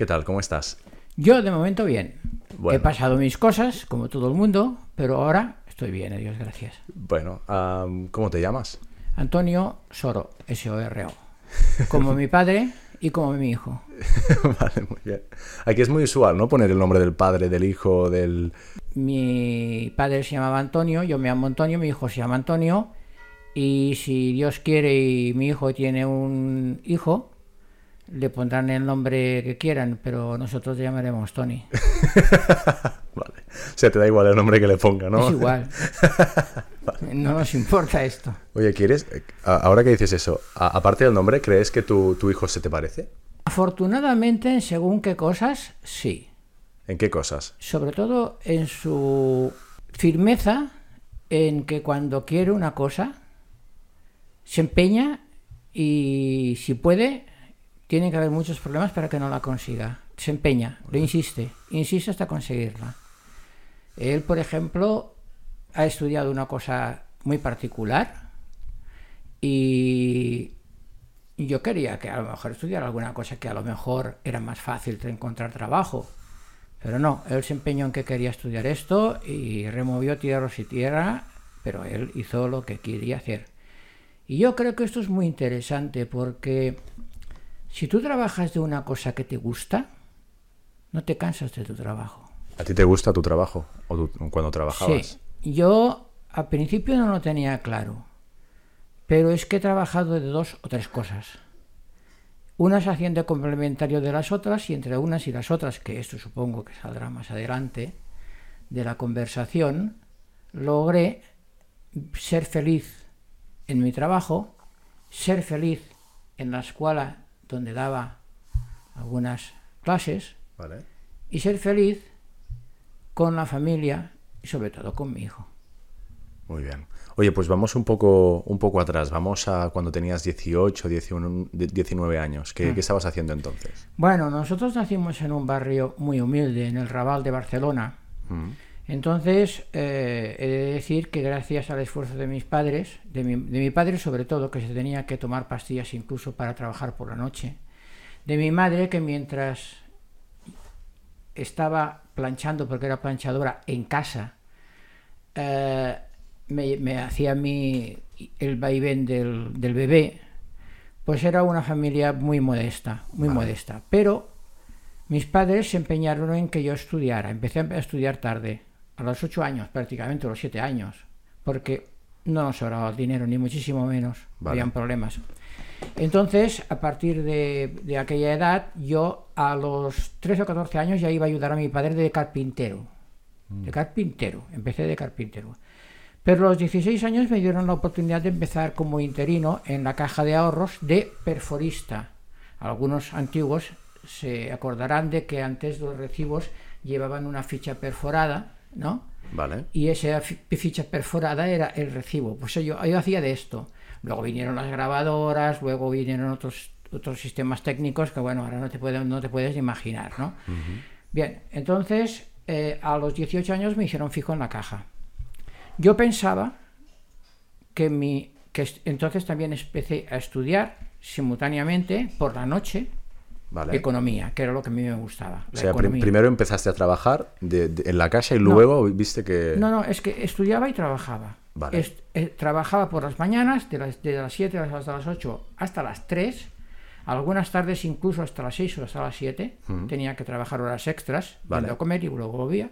¿Qué tal? ¿Cómo estás? Yo de momento bien. Bueno. He pasado mis cosas, como todo el mundo, pero ahora estoy bien, a Dios gracias. Bueno, ¿cómo te llamas? Antonio Soro, S-O-R-O. Como mi padre y como mi hijo. vale, muy bien. Aquí es muy usual, ¿no? Poner el nombre del padre, del hijo, del... Mi padre se llamaba Antonio, yo me llamo Antonio, mi hijo se llama Antonio. Y si Dios quiere y mi hijo tiene un hijo, le pondrán el nombre que quieran, pero nosotros le llamaremos Tony. Vale. O sea, te da igual el nombre que le ponga, ¿no? Es igual. No nos importa esto. Oye, ¿quieres? eh, Ahora que dices eso, aparte del nombre, ¿crees que tu, tu hijo se te parece? Afortunadamente, según qué cosas, sí. ¿En qué cosas? Sobre todo en su firmeza en que cuando quiere una cosa, se empeña y si puede, tiene que haber muchos problemas para que no la consiga. Se empeña, le insiste, insiste hasta conseguirla. Él, por ejemplo, ha estudiado una cosa muy particular y yo quería que a lo mejor estudiara alguna cosa que a lo mejor era más fácil de encontrar trabajo. Pero no, él se empeñó en que quería estudiar esto y removió tierras y tierra, pero él hizo lo que quería hacer. Y yo creo que esto es muy interesante porque si tú trabajas de una cosa que te gusta, no te cansas de tu trabajo. ¿A ti te gusta tu trabajo? ¿O tú- cuando trabajabas? Sí, yo al principio no lo tenía claro, pero es que he trabajado de dos o tres cosas. Unas haciendo complementario de las otras y entre unas y las otras, que esto supongo que saldrá más adelante de la conversación, logré ser feliz en mi trabajo, ser feliz en la escuela donde daba algunas clases Vale. y ser feliz con la familia y sobre todo con mi hijo. Muy bien. Oye, pues vamos un poco, un poco atrás. Vamos a cuando tenías 18, 19, 19 años. Ah. ¿Qué, qué estabas haciendo entonces? Bueno, nosotros nacimos en un barrio muy humilde, en el Raval de Barcelona. Mm. Entonces, eh, he de decir que gracias al esfuerzo de mis padres, de mi, de mi padre sobre todo, que se tenía que tomar pastillas incluso para trabajar por la noche, de mi madre que mientras estaba planchando, porque era planchadora, en casa, eh, me, me hacía mi, el vaivén del, del bebé, pues era una familia muy modesta, muy Vale. modesta. Pero mis padres se empeñaron en que yo estudiara. Empecé a estudiar tarde, a los ocho años prácticamente, a los siete años, porque no nos sobraba el dinero, ni muchísimo menos, Vale. habían problemas. Entonces, a partir de, de aquella edad, yo a los 13 o 14 años ya iba a ayudar a mi padre de carpintero. De carpintero, empecé de carpintero. Pero a los 16 años me dieron la oportunidad de empezar como interino en la caja de ahorros de perforista. Algunos antiguos se acordarán de que antes los recibos llevaban una ficha perforada, ¿no? Vale. y esa fi- ficha perforada era el recibo. Pues yo, yo hacía de esto. Luego vinieron las grabadoras, luego vinieron otros, otros sistemas técnicos que, bueno, ahora no te, puede- no te puedes imaginar, ¿no? Bien, entonces eh, a los 18 años me hicieron fijo en la caja. Yo pensaba que mi que entonces también empecé a estudiar simultáneamente por la noche Vale. economía, que era lo que a mí me gustaba. O sea, prim- primero empezaste a trabajar de- de- en la casa y No. luego viste que... No, no, es que estudiaba y trabajaba. Vale. Est- eh, trabajaba por las mañanas, de las, de las 7 hasta las 8 hasta las 3, algunas tardes incluso hasta las 6 o hasta las 7. Tenía que trabajar horas extras, Vale. a comer y luego volvía.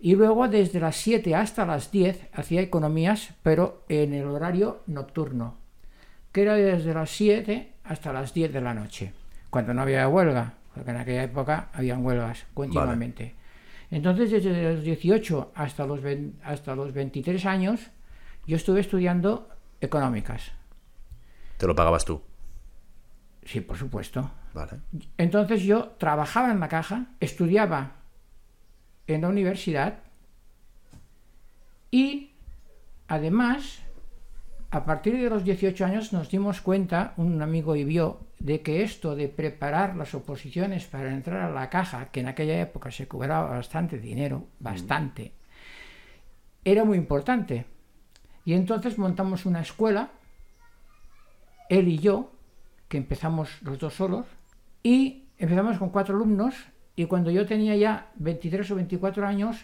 Y luego desde las 7 hasta las 10 hacía economías, pero en el horario nocturno, que era desde las 7 hasta las 10 de la noche, cuando no había huelga, porque en aquella época habían huelgas continuamente. Entonces, desde los 18 hasta los, 20 hasta los 23 años, yo estuve estudiando económicas. Te lo pagabas tú. Sí, por supuesto. Vale. Entonces yo trabajaba en la caja, estudiaba en la universidad y además, a partir de los 18 años nos dimos cuenta, un amigo y vio, de que esto de preparar las oposiciones para entrar a la caja, que en aquella época se cobraba bastante dinero, bastante, era muy importante. Y entonces montamos una escuela, él y yo, que empezamos los dos solos, y empezamos con cuatro alumnos y cuando yo tenía ya 23 o 24 años,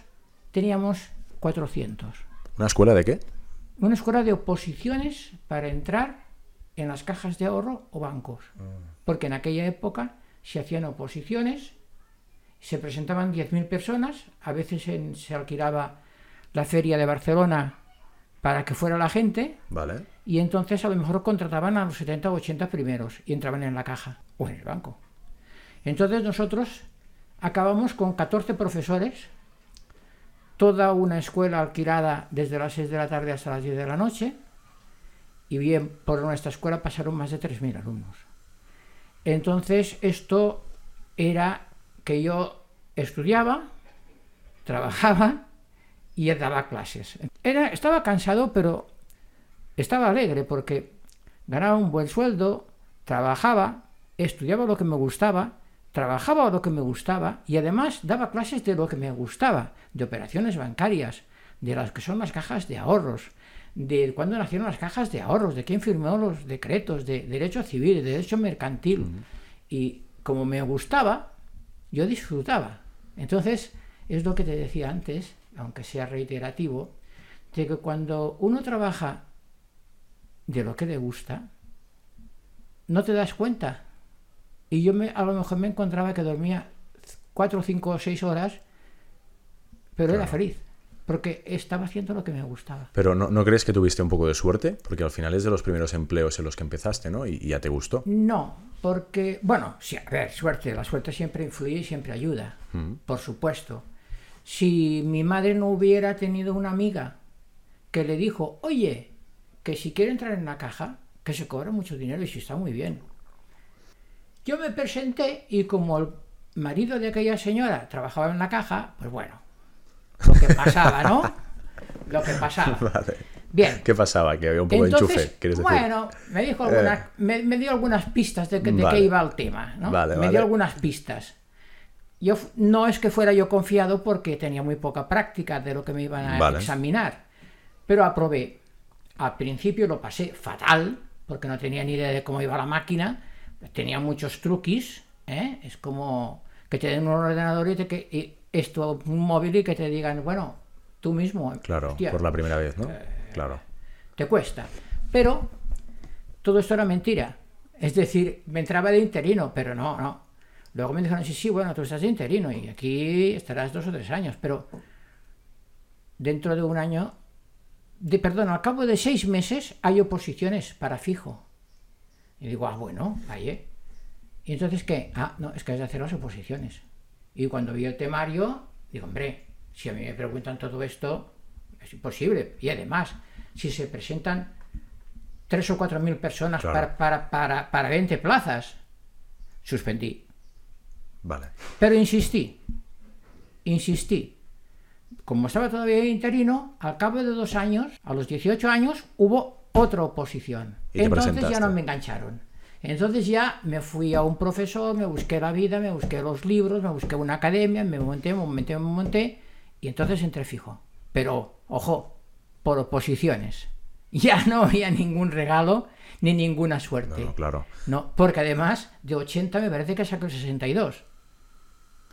teníamos 400. ¿Una escuela de qué? Una escuela de oposiciones para entrar en las cajas de ahorro o bancos. Porque en aquella época se hacían oposiciones, se presentaban 10.000 personas, a veces en- se alquilaba la feria de Barcelona para que fuera la gente, Vale. y entonces a lo mejor contrataban a los 70 o 80 primeros y entraban en la caja o en el banco. Entonces nosotros acabamos con 14 profesores, toda una escuela alquilada desde las 6 de la tarde hasta las 10 de la noche, y bien, por nuestra escuela pasaron más de 3.000 alumnos. Entonces esto era que yo estudiaba, trabajaba y daba clases. Era, estaba cansado, pero estaba alegre porque ganaba un buen sueldo, trabajaba, estudiaba lo que me gustaba, trabajaba lo que me gustaba y además daba clases de lo que me gustaba, de operaciones bancarias, de las que son las cajas de ahorros, de cuándo nacieron las cajas de ahorros, de quién firmó los decretos, de derecho civil, de derecho mercantil. Y como me gustaba, yo disfrutaba. Entonces, es lo que te decía antes, aunque sea reiterativo, de que cuando uno trabaja de lo que le gusta, no te das cuenta. Y yo me, a lo mejor me encontraba que dormía cuatro, cinco o seis horas, pero era feliz, porque estaba haciendo lo que me gustaba. Pero ¿no, ¿no crees que tuviste un poco de suerte? Porque al final es de los primeros empleos en los que empezaste, ¿no? Y, y ya te gustó. No, porque, bueno, sí, a ver, suerte, la suerte siempre influye y siempre ayuda, por supuesto. Si mi madre no hubiera tenido una amiga que le dijo, oye, que si quiere entrar en la caja, que se cobra mucho dinero y si está muy bien. Yo me presenté y como el marido de aquella señora trabajaba en la caja, pues bueno, lo que pasaba, ¿no? Lo que pasaba. Vale. Bien. ¿Qué pasaba? Que había un poco de enchufe, ¿quieres decir? bueno, me dijo algunas, me, me dio algunas pistas de, que, de Vale. qué iba el tema, ¿no? Vale, me dio algunas pistas. Yo no es que fuera yo confiado porque tenía muy poca práctica de lo que me iban a examinar, pero aprobé. Al principio lo pasé fatal porque no tenía ni idea de cómo iba la máquina, tenía muchos truquis, ¿eh? es como que te den un ordenador y, te, que, y esto un móvil y que te digan, bueno, tú mismo, Claro, hostia, por la primera vez, ¿no? Eh, Claro. te cuesta. Pero todo esto era mentira. Es decir, me entraba de interino, pero no, no. Luego me dijeron, sí, sí, bueno, tú estás de interino y aquí estarás dos o tres años, pero dentro de un año, de, perdón, al cabo de seis meses hay oposiciones para fijo. Y digo, ah, bueno, vaya. ¿Y entonces qué? Ah, no, es que has de hacer las oposiciones. Y cuando vi el temario, digo, hombre, si a mí me preguntan todo esto, es imposible. Y además, si se presentan tres o cuatro mil personas Claro. para, para, para, para 20 plazas, suspendí. Vale. Pero insistí, insistí. Como estaba todavía interino, al cabo de dos años, a los 18 años, hubo otra oposición. Y Entonces ya no me engancharon. Entonces ya me fui a un profesor, me busqué la vida, me busqué los libros, me busqué una academia, me monté, me monté, me monté, y entonces entré fijo. Pero, ojo, por oposiciones. Ya no había ningún regalo ni ninguna suerte. no, claro. No, porque además de 80 me parece que saqué el 62.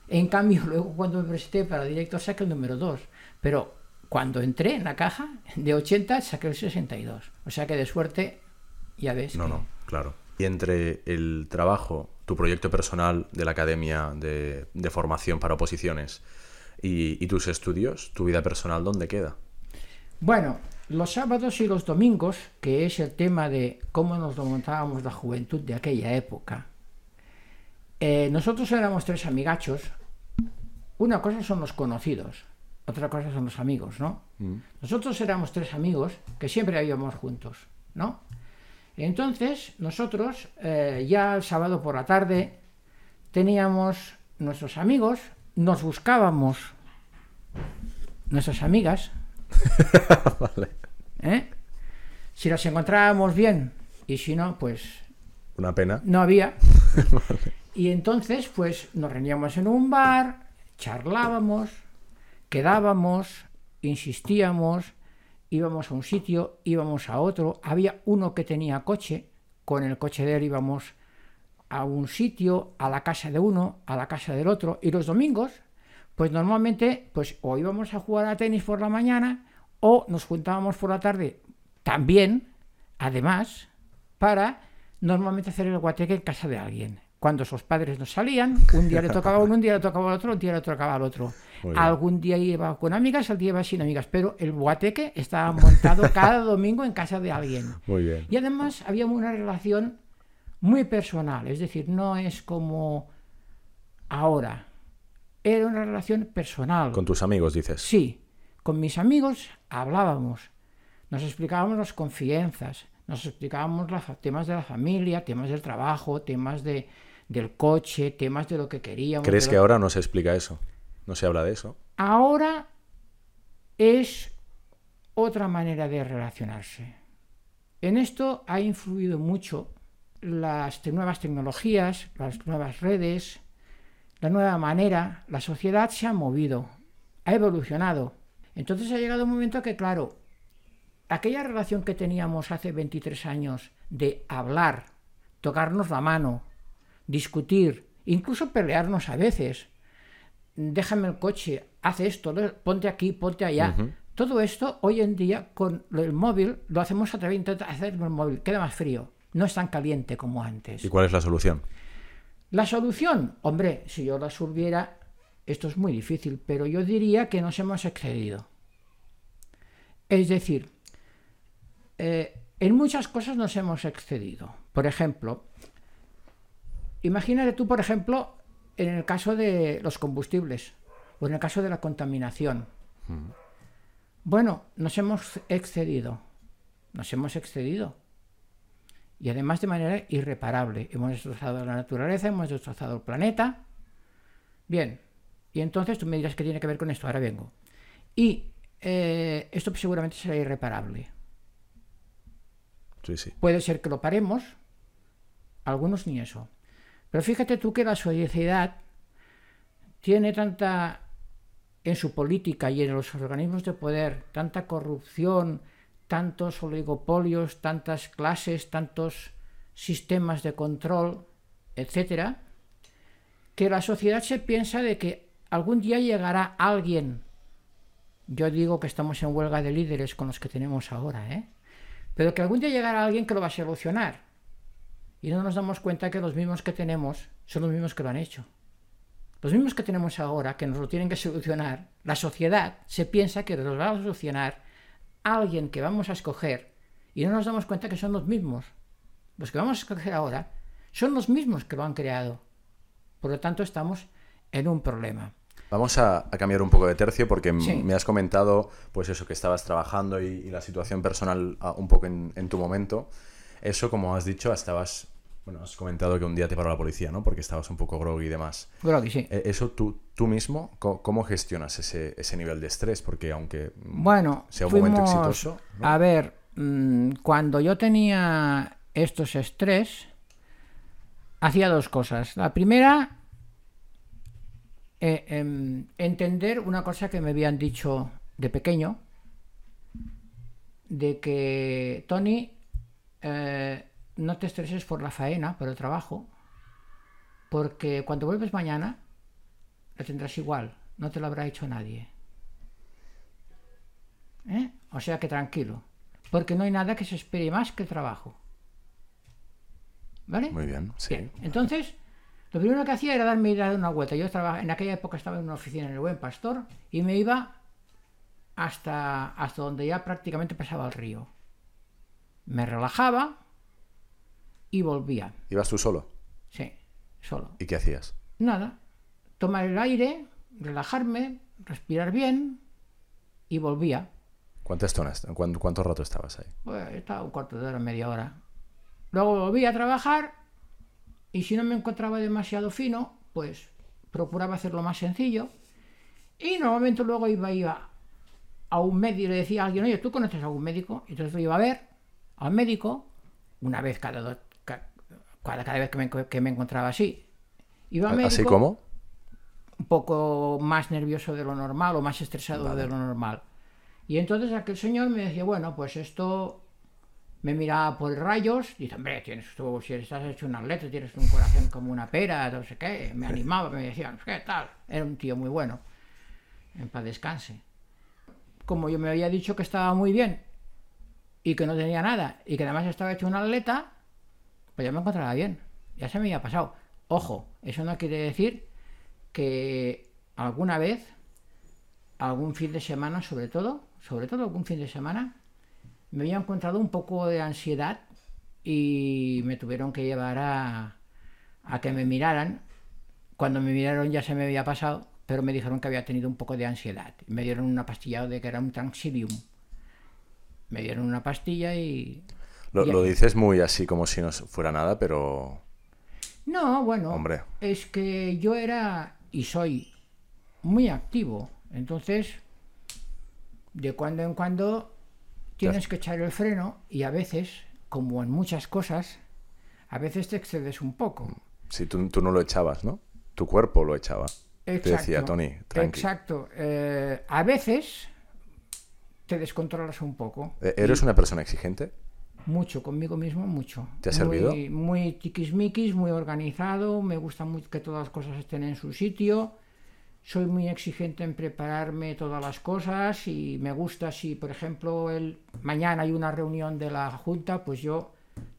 En cambio, luego cuando me presenté para director saqué el número 2. Pero cuando entré en la caja, de 80 saqué el 62. O sea que de suerte, ya ves. No, que- no, claro. Y entre el trabajo, tu proyecto personal de la academia de, de formación para oposiciones y, y tus estudios, tu vida personal, ¿dónde queda? Bueno, los sábados y los domingos, que es el tema de cómo nos lo montábamos la juventud de aquella época, eh, nosotros éramos tres amigachos. Una cosa son los conocidos, otra cosa son los amigos, ¿no? Nosotros éramos tres amigos que siempre íbamos juntos, ¿no? Entonces, nosotros eh, ya el sábado por la tarde teníamos nuestros amigos, nos buscábamos nuestras amigas, vale. ¿eh? Si las encontrábamos bien y si no, pues Una pena. no había. Y entonces, pues nos reuníamos en un bar, charlábamos, quedábamos, insistíamos, íbamos a un sitio, íbamos a otro. Había uno que tenía coche, con el coche de él íbamos a un sitio, a la casa de uno, a la casa del otro, y los domingos, pues normalmente, pues o íbamos a jugar a tenis por la mañana, o nos juntábamos por la tarde también, además, para normalmente hacer el guateque en casa de alguien. Cuando sus padres no salían, un día le tocaba a uno, un día le tocaba al otro, un día le tocaba al otro. Algún día iba con amigas, al día iba sin amigas, pero el guateque estaba montado cada domingo en casa de alguien. Muy bien. Y además había una relación muy personal, es decir, no es como ahora. Era una relación personal. Con tus amigos, dices. Sí, con mis amigos hablábamos, nos explicábamos las confianzas, nos explicábamos los temas de la familia, temas del trabajo, temas de, del coche, temas de lo que queríamos. ¿Crees que ahora no se explica eso? ¿No se habla de eso? Ahora es otra manera de relacionarse. En esto ha influido mucho las nuevas tecnologías, las nuevas redes, la nueva manera, la sociedad se ha movido, ha evolucionado. Entonces ha llegado un momento que, claro, aquella relación que teníamos hace 23 años de hablar, tocarnos la mano, discutir, incluso pelearnos a veces, déjame el coche, haz esto, ponte aquí, ponte allá. Todo esto hoy en día con el móvil lo hacemos a través de hacer el móvil, queda más frío, no es tan caliente como antes. ¿Y cuál es la solución? La solución, hombre, si yo la subiera, esto es muy difícil, pero yo diría que nos hemos excedido. Es decir, eh, en muchas cosas nos hemos excedido. Por ejemplo, imagínate tú, por ejemplo, en el caso de los combustibles o en el caso de la contaminación. Bueno, nos hemos excedido. Nos hemos excedido. Y además de manera irreparable. Hemos destrozado la naturaleza, hemos destrozado el planeta. Bien. Y entonces tú me dirás que tiene que ver con esto. Ahora vengo. Y eh, esto seguramente será irreparable. Puede ser que lo paremos, algunos ni eso. Pero fíjate tú que la sociedad tiene tanta en su política y en los organismos de poder, tanta corrupción, tantos oligopolios, tantas clases, tantos sistemas de control, etcétera, que la sociedad se piensa de que algún día llegará alguien. Yo digo que estamos en huelga de líderes con los que tenemos ahora, ¿eh? Pero que algún día llegará alguien que lo va a solucionar. Y no nos damos cuenta que los mismos que tenemos son los mismos que lo han hecho. Los mismos que tenemos ahora, que nos lo tienen que solucionar, la sociedad se piensa que los va a solucionar alguien que vamos a escoger y no nos damos cuenta que son los mismos. Los que vamos a escoger ahora son los mismos que lo han creado. Por lo tanto, estamos en un problema. Vamos a, cambiar un poco de tercio porque me has comentado, pues eso, que estabas trabajando y, la situación personal ah, un poco en, tu momento. Eso, como has dicho, estabas, bueno, has comentado que un día te paró la policía, ¿no? Porque estabas un poco groggy y demás. Groggy, sí. Eh, eso tú, tú mismo, ¿cómo, gestionas ese, ese, nivel de estrés? Porque aunque mm, bueno, sea un momento exitoso... A ver, mm, cuando yo tenía estos estrés, hacía dos cosas. La primera eh, em, entender una cosa que me habían dicho de pequeño, de que Tony, eh, no te estreses por la faena, por el trabajo, porque cuando vuelves mañana, lo tendrás igual, no te lo habrá hecho nadie. ¿Eh? O sea que tranquilo, porque no hay nada que se espere más que el trabajo. ¿Vale? Muy bien, sí. Entonces, lo primero que hacía era darme ir a dar una vuelta. Yo estaba, en aquella época estaba en una oficina en el Buen Pastor y me iba hasta, hasta donde ya prácticamente pasaba el río. Me relajaba y volvía. ¿Ibas tú solo? Sí, solo. ¿Y qué hacías? Nada. Tomar el aire, relajarme, respirar bien y volvía. ¿Cuántas? ¿Cuánto, ¿Cuánto rato estabas ahí? Pues estaba un cuarto de hora, media hora. Luego volví a trabajar y si no me encontraba demasiado fino, pues procuraba hacerlo más sencillo. Y normalmente luego iba, iba a un médico y le decía a alguien, oye, ¿tú conoces a algún médico? Y entonces lo iba a ver al médico una vez cada, dos, cada, cada, vez que me, que me, encontraba así. Iba al médico, ¿Así como? Un poco más nervioso de lo normal o más estresado de lo normal. Y entonces aquel señor me decía, bueno, pues esto me miraba por rayos, dice, hombre, tienes tú, si estás hecho un atleta, tienes un corazón como una pera, no sé qué, me animaba, me decía, ¿qué tal? Era un tío muy bueno, en paz descanse. Como yo me había dicho que estaba muy bien y que no tenía nada y que además estaba hecho un atleta, pues ya me encontraba bien, ya se me había pasado. Ojo, eso no quiere decir que alguna vez, algún fin de semana sobre todo, sobre todo algún fin de semana, me había encontrado un poco de ansiedad y me tuvieron que llevar a, a que me miraran. Cuando me miraron ya se me había pasado, pero me dijeron que había tenido un poco de ansiedad. Me dieron una pastilla de que era un tranxilium. Me dieron una pastilla y... Lo, lo dices muy así como si no fuera nada, pero... No, bueno, Hombre. es que yo era y soy muy activo. Entonces, de cuando en cuando tienes que echar el freno y a veces, como en muchas cosas, a veces te excedes un poco. Si tú, tú no lo echabas, ¿no? Tu cuerpo lo echaba. Exacto, te decía Tony, tranqui. Exacto. Eh, a veces te descontrolas un poco. Eh, ¿Eres una persona exigente? Mucho, conmigo mismo mucho. ¿Te ha servido? Muy tiquismiquis, muy organizado, me gusta mucho que todas las cosas estén en su sitio soy muy exigente en prepararme todas las cosas y me gusta si, por ejemplo, el, mañana hay una reunión de la Junta, pues yo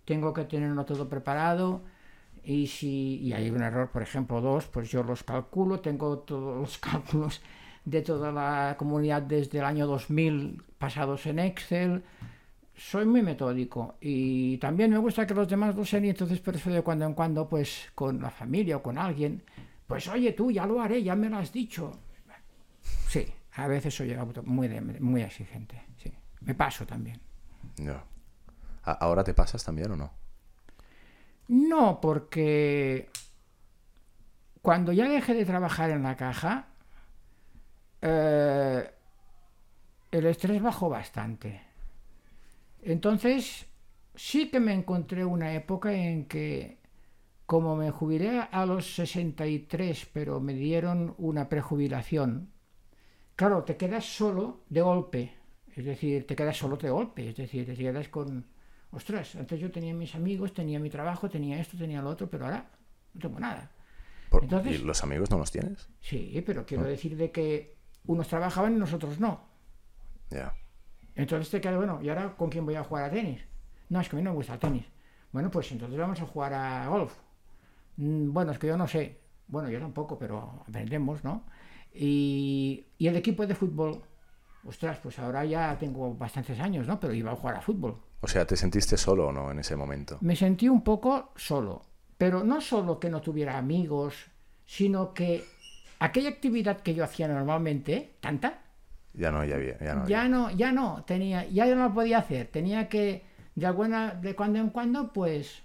tengo que tenerlo todo preparado y si y hay un error, por ejemplo, dos, pues yo los calculo, tengo todos los cálculos de toda la comunidad desde el año 2000 pasados en Excel. Soy muy metódico y también me gusta que los demás lo sean y entonces por eso de cuando en cuando, pues con la familia o con alguien, pues oye tú, ya lo haré, ya me lo has dicho. Sí, a veces soy muy, muy exigente, sí. Me paso también. No. ¿Ahora te pasas también o no? No, porque cuando ya dejé de trabajar en la caja, eh, el estrés bajó bastante. Entonces, sí que me encontré una época en que como me jubilé a los 63, pero me dieron una prejubilación, claro, te quedas solo de golpe. Es decir, te quedas solo de golpe. Es decir, te quedas con. Ostras, antes yo tenía mis amigos, tenía mi trabajo, tenía esto, tenía lo otro, pero ahora no tengo nada. ¿Y los amigos no los tienes? Sí, pero quiero decir de que unos trabajaban y nosotros no. Ya. Entonces te quedas, bueno, ¿y ahora con quién voy a jugar a tenis? No, es que a mí no me gusta el tenis. Bueno, pues entonces vamos a jugar a golf. Mm, bueno, es que yo no sé. Bueno, yo tampoco, pero aprendemos, ¿no? Y, el equipo de fútbol, ostras, pues ahora ya tengo bastantes años, ¿no? Pero iba a jugar a fútbol. O sea, ¿te sentiste solo o no en ese momento? Me sentí un poco solo, pero no solo que no tuviera amigos, sino que aquella actividad que yo hacía normalmente, tanta, ya no, ya, había, ya no, ya no, ya no, tenía, ya no lo podía hacer, tenía que de alguna, de cuando en cuando, pues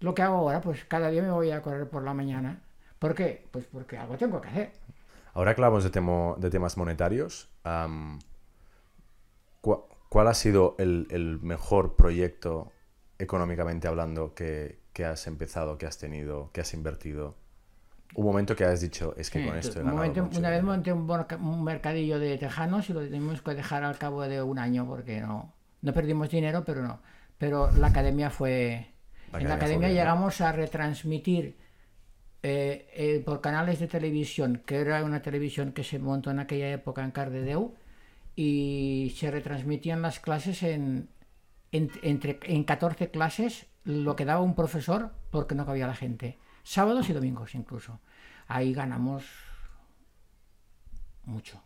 lo que hago ahora, pues cada día me voy a correr por la mañana. ¿Por qué? Pues porque algo tengo que hacer. Ahora que hablamos de, de temas monetarios, ¿cuál ha sido el, mejor proyecto económicamente hablando que, has empezado, que has tenido, que has invertido? Un momento que has dicho, es que con esto he ganado Una vez monté un, mercadillo de tejanos y lo tenemos que dejar al cabo de un año porque no, no perdimos dinero, pero no. Pero la academia fue, en la academia llegamos a retransmitir eh, eh, por canales de televisión, que era una televisión que se montó en aquella época en Cardedeu, y se retransmitían las clases en, entre, en 14 clases, lo que daba un profesor porque no cabía la gente. Sábados y domingos incluso. Ahí ganamos mucho,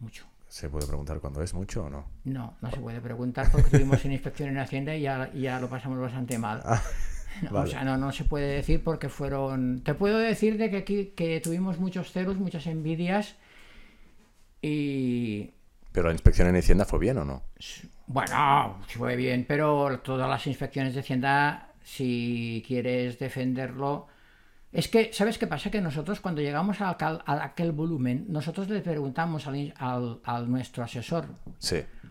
mucho. ¿Se puede preguntar cuándo es mucho o no? No, no se puede preguntar porque tuvimos en inspección en Hacienda y ya, ya lo pasamos bastante mal. O sea, no, no se puede decir porque fueron... Te puedo decir de que aquí que tuvimos muchos ceros, muchas envidias y... ¿Pero la inspección en Hacienda fue bien o no? Bueno, fue bien, pero todas las inspecciones de Hacienda, si quieres defenderlo, es que, ¿sabes qué pasa? Que nosotros cuando llegamos a, aquel volumen, nosotros le preguntamos al, nuestro asesor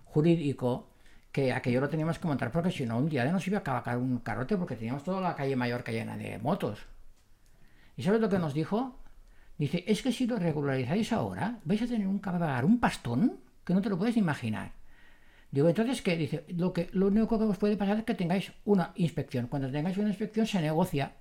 jurídico que aquello lo teníamos que montar porque si no un día de nos iba a acabar un carrote porque teníamos toda la calle mayor llena de motos. ¿Y sabes lo que nos dijo? Dice, es que si lo regularizáis ahora, vais a tener un pagar un pastón que no te lo puedes imaginar. Digo, entonces, ¿qué? Dice, lo, que, lo único que os puede pasar es que tengáis una inspección. Cuando tengáis una inspección se negocia.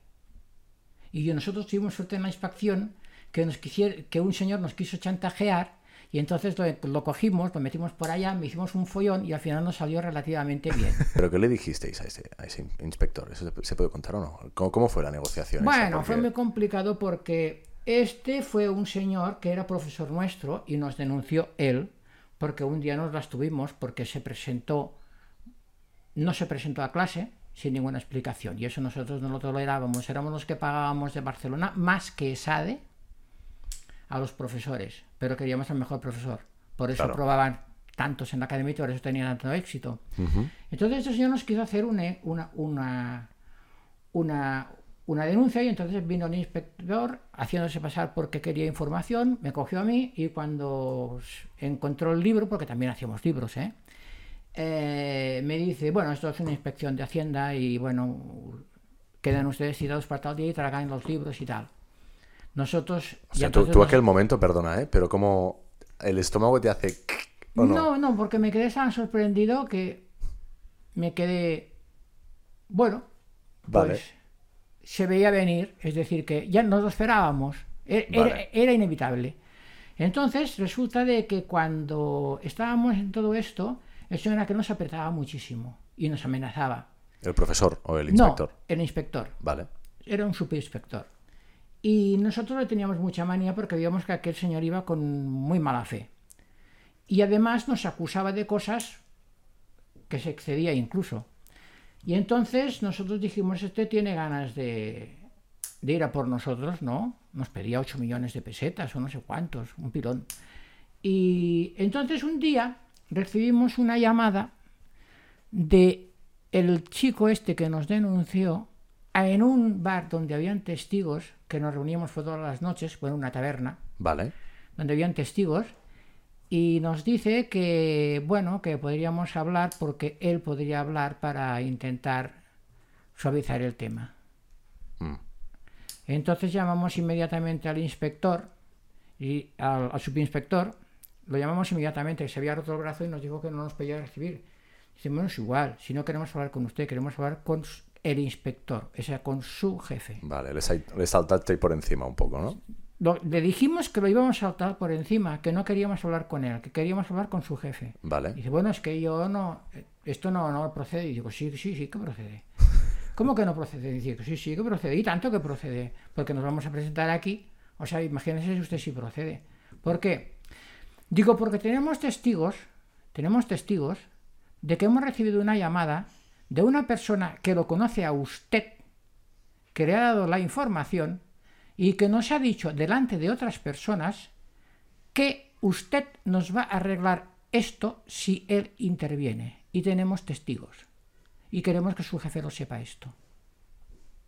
Y nosotros tuvimos suerte en la inspección que, nos quisiera, que un señor nos quiso chantajear y entonces lo, cogimos, lo metimos por allá, me hicimos un follón y al final nos salió relativamente bien. ¿Pero qué le dijisteis a ese, a ese inspector? ¿Eso se puede contar o no? ¿Cómo, fue la negociación? Bueno, fue muy complicado porque este fue un señor que era profesor nuestro y nos denunció él porque un día nos las tuvimos porque se presentó, no se presentó a clase sin ninguna explicación y eso nosotros no lo tolerábamos, éramos los que pagábamos de Barcelona más que SADE a los profesores, pero queríamos el mejor profesor. Por eso probaban tantos en la academia y por eso tenían tanto éxito. Entonces este señor nos quiso hacer una, una, una, una, denuncia y entonces vino el inspector haciéndose pasar porque quería información, me cogió a mí y cuando encontró el libro, porque también hacíamos libros, ¿eh? Eh, me dice, bueno, esto es una inspección de Hacienda y bueno, quedan ustedes citados para tal día y tragan los libros y tal. Nosotros... O sea, tú, aquel momento, perdona, ¿eh? Pero como el estómago te hace... no? no, porque me quedé tan sorprendido que me quedé... Bueno, pues se veía venir, es decir, que ya no lo esperábamos, e-, era, inevitable. Entonces resulta de que cuando estábamos en todo esto, el señor era que nos apretaba muchísimo y nos amenazaba. ¿El profesor o el inspector? No, el inspector. Vale. Era un subinspector. Y nosotros le teníamos mucha manía porque veíamos que aquel señor iba con muy mala fe. Y además nos acusaba de cosas que se excedía incluso. Y entonces nosotros dijimos, este tiene ganas de, ir a por nosotros, ¿no? Nos pedía 8 millones de pesetas o no sé cuántos, un pilón. Y entonces un día recibimos una llamada de el chico este que nos denunció en un bar donde habían testigos, que nos reuníamos todas las noches, fue una taberna, vale. donde habían testigos, y nos dice que, bueno, que podríamos hablar porque él podría hablar para intentar suavizar el tema. Mm. Entonces llamamos inmediatamente al inspector y al, subinspector, lo llamamos inmediatamente, se había roto el brazo y nos dijo que no nos podía recibir. Bueno, es igual, si no queremos hablar con usted, queremos hablar con el inspector, o sea, con su jefe. Vale, le, saltaste por encima un poco, ¿no? le dijimos que lo íbamos a saltar por encima, que no queríamos hablar con él, que queríamos hablar con su jefe. Vale. Y dice, bueno, es que yo no, esto no, no procede. Y digo, sí, sí, sí que procede. ¿Cómo que no procede? Y dice, sí, sí que procede. Y tanto que procede, porque nos vamos a presentar aquí. O sea, imagínese usted si procede. ¿Por qué? Digo, porque tenemos testigos, tenemos testigos de que hemos recibido una llamada de una persona que lo conoce a usted, que le ha dado la información y que nos ha dicho delante de otras personas que usted nos va a arreglar esto si él interviene. Y tenemos testigos. Y queremos que su jefe lo sepa esto.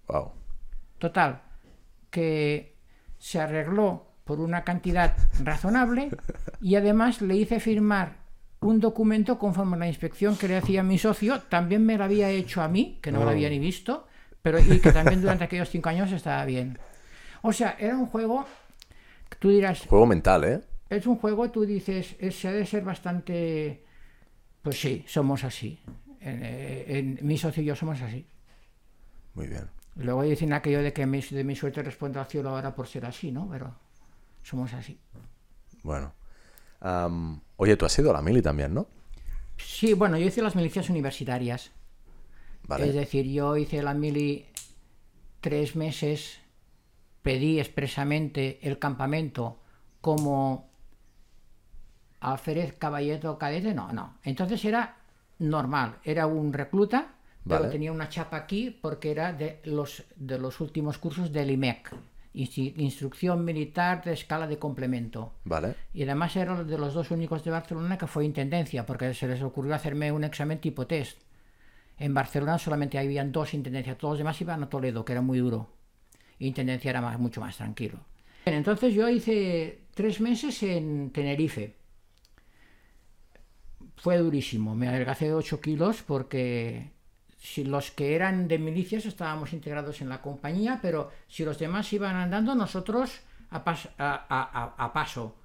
Wow. Total, que se arregló por una cantidad razonable y además le hice firmar un documento conforme a la inspección que le hacía mi socio, también me lo había hecho a mí, que no lo había ni visto, pero y que también durante aquellos cinco años estaba bien. O sea, era un juego, tú dirás... Juego mental, ¿eh? Es un juego, tú dices, se ha de ser bastante... Pues sí, somos así. En, mi socio y yo somos así. Muy bien. Luego dicen aquello de que de mi suerte responde al cielo ahora por ser así, ¿no? Pero somos así. Bueno oye, tú has ido a la mili también, ¿no? Sí, bueno, yo hice las milicias universitarias. Es decir, yo hice la mili tres meses, pedí expresamente el campamento como alférez, caballero, cadete, no, no. Entonces era normal, era un recluta, pero tenía una chapa aquí porque era de los, de los últimos cursos del IMEC, instrucción militar de escala de complemento. Vale. Y además era de los dos únicos de Barcelona que fue intendencia, porque se les ocurrió hacerme un examen tipo test. En Barcelona solamente habían dos intendencias, todos los demás iban a Toledo, que era muy duro. Intendencia era más, mucho más tranquilo. entonces yo hice tres meses en Tenerife. Fue durísimo, me adelgacé 8 kilos porque si los que eran de milicias estábamos integrados en la compañía, pero si los demás iban andando, nosotros a, paso.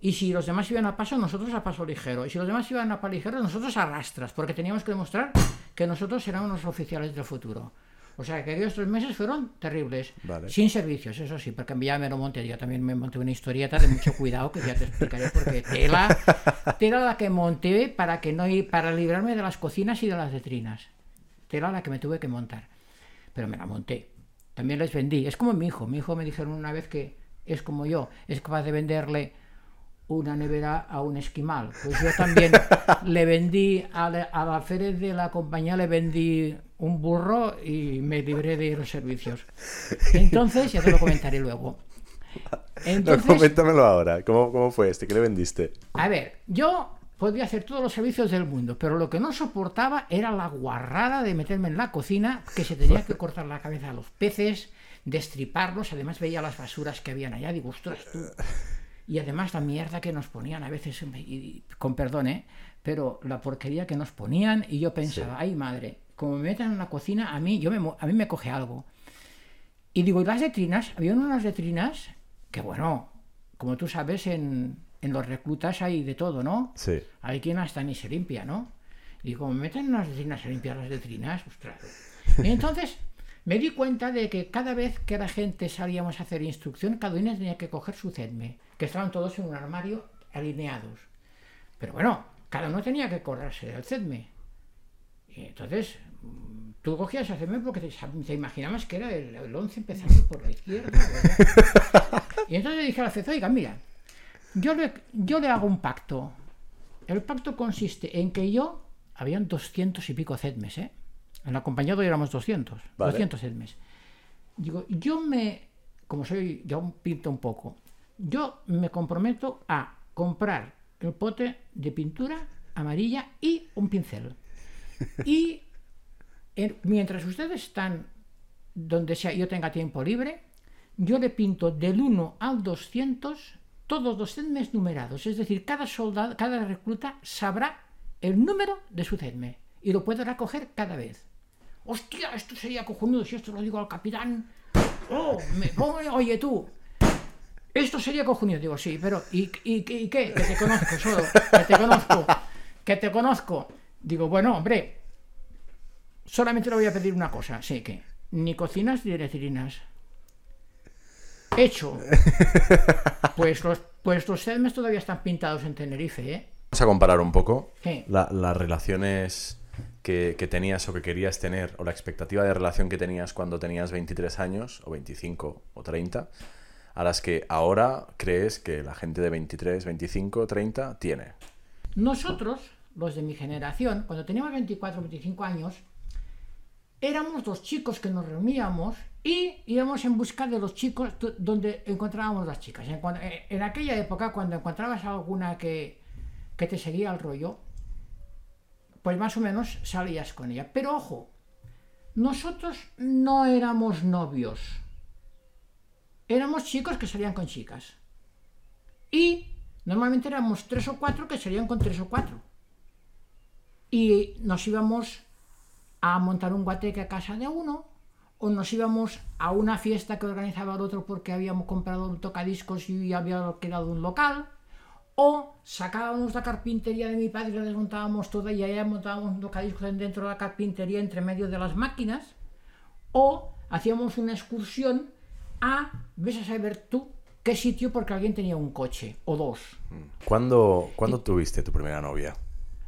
Y si los demás iban a paso, nosotros a paso ligero. Y si los demás iban a paso ligero, nosotros a rastras, porque teníamos que demostrar que nosotros éramos los oficiales del futuro. O sea, que aquellos tres meses fueron terribles. Sin servicios, eso sí, porque ya me lo monté. Yo también me monté una historieta de mucho cuidado, que ya te explicaré, porque tela, tela la que monté para, que no, para librarme de las cocinas y de las letrinas. Tela la que me tuve que montar. Pero me la monté. También les vendí. Es como mi hijo. Mi hijo me dijeron una vez que es como yo, es capaz de venderle una nevera a un esquimal. Pues yo también le vendí a la, a de la compañía, le vendí un burro y me libré de los servicios. Entonces, ya te lo comentaré luego. Entonces, coméntamelo ahora. ¿Cómo, ¿Cómo fue este? ¿Qué le vendiste? A ver, yo podía hacer todos los servicios del mundo, pero lo que no soportaba era la guarrada de meterme en la cocina, que se tenía que cortar la cabeza a los peces, destriparlos, además veía las basuras que habían allá, digo, ostras, tú, y además la mierda que nos ponían a veces, con perdón, ¿eh? pero la porquería que nos ponían y yo pensaba, ay madre, como me metan en la cocina, a mí, yo me, a mí me coge algo. Y digo, ¿y las letrinas? Había unas letrinas que, bueno, como tú sabes, en, en los reclutas hay de todo, ¿no? Sí. Hay quien hasta ni se limpia, ¿no? Y como me meten en las letrinas a limpiar las letrinas, ostras. Y entonces me di cuenta de que cada vez que la gente salíamos a hacer instrucción, cada uno tenía que coger su CEDME, que estaban todos en un armario alineados. Pero bueno, cada uno tenía que correrse del CEDME. Y entonces, tú cogías el CEDME porque te, imaginabas que era el, 11 empezando por la izquierda. y entonces le dije al CED, oiga, mira, yo le, yo le hago un pacto. El pacto consiste en que yo, habían 200 y pico CEDMES, ¿eh? En acompañado éramos 200, 200 el mes. Digo, yo me, como soy, yo pinto un poco, yo me comprometo a comprar el pote de pintura amarilla y un pincel. Y mientras ustedes están donde sea yo tenga tiempo libre, yo le pinto del 1 al 200 todos los CEDMES numerados. Es decir, cada soldado, cada recluta sabrá el número de su CEDME y lo puede recoger cada vez hostia, esto sería cojonudo si esto lo digo al capitán. Oh, me, oye tú, esto sería cojonudo. Digo, sí, pero ¿y, qué? Que te conozco solo, que te conozco, que te conozco. Digo, bueno, hombre, solamente le voy a pedir una cosa, sí, que ni cocinas ni letrinas. Hecho. Pues los, pues los todavía están pintados en Tenerife, ¿eh? Vamos a comparar un poco las relaciones que, tenías o que querías tener, o la expectativa de relación que tenías cuando tenías 23 años, o 25 o 30, a las que ahora crees que la gente de 23, 25, 30 tiene. Nosotros, los de mi generación, cuando teníamos 24 o 25 años, éramos los chicos que nos reuníamos y íbamos en busca de los chicos donde encontrábamos las chicas. En, en aquella época, cuando encontrabas alguna que, que te seguía el rollo, pues más o menos salías con ella. Pero ojo, nosotros no éramos novios. Éramos chicos que salían con chicas. Y normalmente éramos tres o cuatro que salían con tres o cuatro. Y nos íbamos a montar un guateque a casa de uno, o nos íbamos a una fiesta que organizaba el otro porque habíamos comprado un tocadiscos y había quedado un local, o sacábamos la carpintería de mi padre y la desmontábamos toda y allá montábamos los tocadiscos dentro de la carpintería entre medio de las máquinas, o hacíamos una excursión a, ves a saber tú, qué sitio porque alguien tenía un coche, o dos. ¿Cuándo, ¿cuándo tuviste tu primera novia?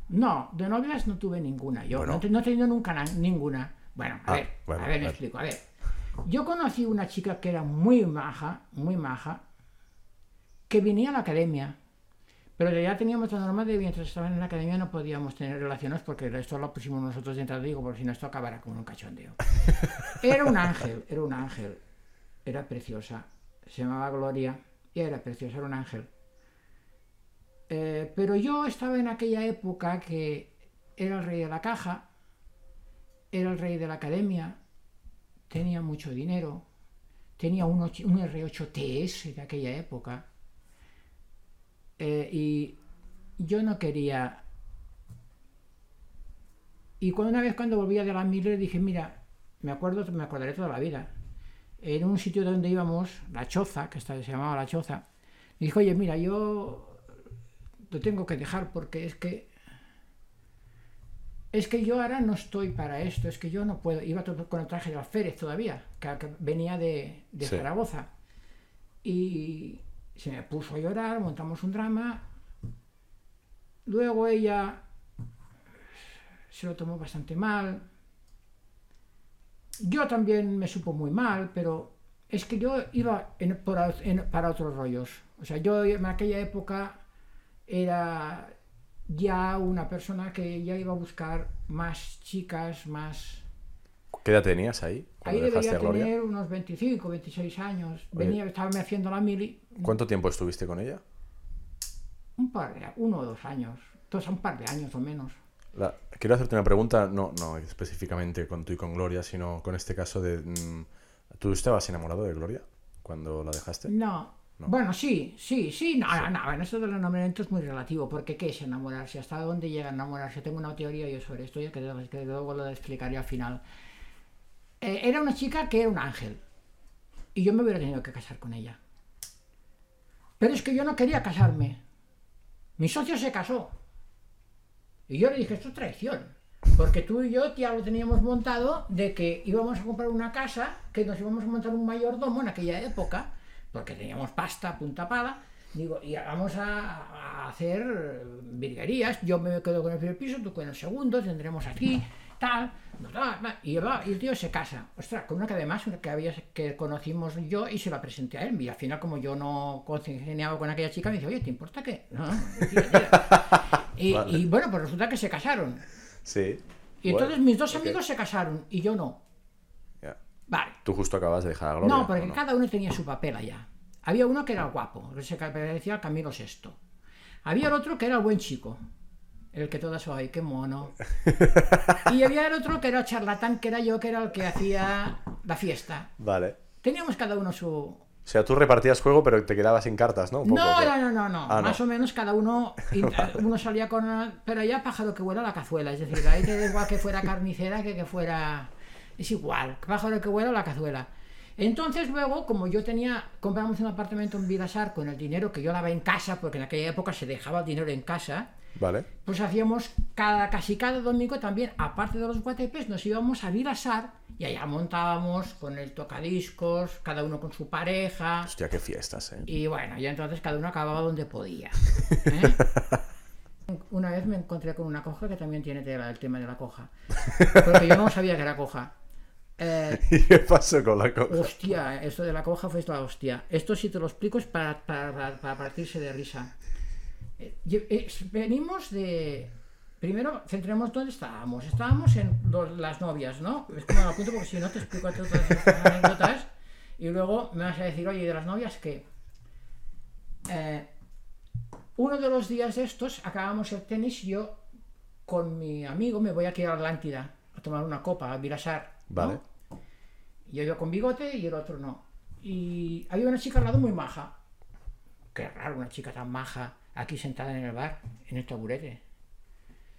No, de novias no tuve ninguna. Yo no, he tenido nunca ninguna. Bueno, a ah, ver, a ver, me explico. A ver, yo conocí una chica que era muy maja, muy maja, que venía a la academia pero ya teníamos la norma de mientras estaban en la academia no podíamos tener relaciones porque esto lo pusimos nosotros dentro de digo, porque si no esto acabará como un cachondeo. Era un ángel, era un ángel. Era preciosa. Se llamaba Gloria y era preciosa, era un ángel. Eh, pero yo estaba en aquella época que era el rey de la caja, era el rey de la academia, tenía mucho dinero, tenía un, un R8 TS de aquella época eh, y yo no quería... Y cuando una vez cuando volvía de la Miller dije, mira, me acuerdo, me acordaré toda la vida. En un sitio donde íbamos, La Choza, que se llamaba La Choza, me dijo, oye, mira, yo lo tengo que dejar porque es que es que yo ahora no estoy para esto, es que yo no puedo. Iba con el traje de alférez todavía, que, venía de, Zaragoza. Y se me puso a llorar, montamos un drama. Luego ella se lo tomó bastante mal. Yo también me supo muy mal, pero es que yo iba para otros rollos. O sea, yo en aquella época era ya una persona que ya iba a buscar más chicas, más... ¿Qué edad tenías ahí? Ahí debería tener unos 25, 26 años. Venía, estaba me haciendo la mili. ¿Cuánto tiempo estuviste con ella? Un par de, uno o dos años. Dos, un par de años o menos. quiero hacerte una pregunta, no, no específicamente con tú y con Gloria, sino con este caso de... Mm, ¿Tú estabas enamorado de Gloria cuando la dejaste? No, bueno, sí, sí, sí, no, no, no, eso del enamoramiento es muy relativo, porque ¿qué es enamorarse? ¿Hasta dónde llega a enamorarse? Tengo una teoría yo sobre esto, ya que, luego lo explicaré al final. Eh, era una chica que era un ángel, y yo me hubiera tenido que casar con ella. Pero es que yo no quería casarme. Mi socio se casó. Y yo le dije, esto es traición. Porque tú y yo ya lo teníamos montado de que íbamos a comprar una casa, que nos íbamos a montar un mayordomo en aquella época, porque teníamos pasta punta pala, digo, y vamos a, hacer virguerías, yo me quedo con el primer piso, tú con el segundo, tendremos aquí, tal, y, el tío se casa, ostras, con una que además que, había, que conocimos yo y se la presenté a él, y al final como yo no congeniaba con aquella chica, me dice, oye, ¿te importa qué? y, bueno, pues resulta que se casaron. Sí. Y entonces mis dos amigos se casaron y yo no. Vale. Tú justo acabas de dejar a Gloria. No, porque cada uno tenía su papel allá. Había uno que era guapo, que se parecía al Camilo VI. Había el otro que era el buen chico, el que todas hoy, qué mono. Y había el otro que era charlatán, que era yo, que era el que hacía la fiesta. Vale. Teníamos cada uno su, o sea, tú repartías juego, pero te quedabas sin cartas, ¿no? no, no, no, no, ah, Más o menos cada uno, uno salía con... Pero ya pájaro que vuela la cazuela. Es decir, ahí te da igual que fuera carnicera que que fuera es igual, pájaro que vuela la cazuela. Entonces luego, como yo tenía, compramos un apartamento en Vilasar con el dinero que yo daba en casa, porque en aquella época se dejaba el dinero en casa, vale. pues hacíamos cada, casi cada domingo también, aparte de los guatepes, nos íbamos a Vilasar y allá montábamos con el tocadiscos, cada uno con su pareja. Hostia, qué fiestas, ¿eh? Y bueno, y entonces cada uno acababa donde podía. ¿eh? Una vez me encontré con una coja que también tiene el tema de la coja. Porque yo no sabía que era coja. Eh, ¿Y qué pasó con la coja? Hostia, esto de la coja fue la hostia. Esto si te lo explico es para, para, partirse de risa. Eh, eh, venimos de... Primero, centremos dónde estábamos. Estábamos en las novias, ¿no? Es como lo apunto porque si no te explico todas estas anécdotas y luego me vas a decir, oye, de las novias qué? uno de los días de estos acabamos el tenis yo con mi amigo me voy aquí a Atlántida a tomar una copa, a Virasar Vale. Y yo con bigote y el otro no. Y había una chica al lado muy maja. Qué raro, una chica tan maja aquí sentada en el bar, en el taburete.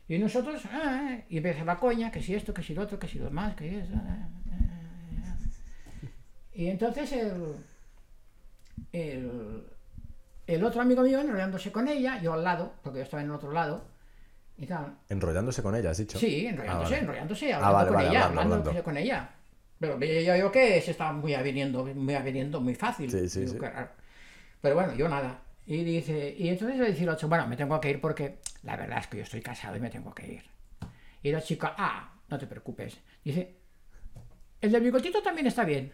Y nosotros, ah, y empieza la coña, que si esto, que si lo otro, que si lo más, que eso. Ah, ah, y entonces el, el, el, otro amigo mío enrollándose con ella, yo al lado, porque yo estaba en el otro lado, Enrollándose con ella, has dicho. Sí, enrollándose, ah, enrollándose, ah, hablando con ella, hablando, con ella. Pero yo que se estaba muy aveniendo, muy aveniendo muy fácil. Sí, sí, sí. Pero bueno, yo nada. Y dice, y entonces le dice el otro, bueno, me tengo que ir porque la verdad es que yo estoy casado y me tengo que ir. Y la chica, ah, no te preocupes. Dice, el del bigotito también está bien.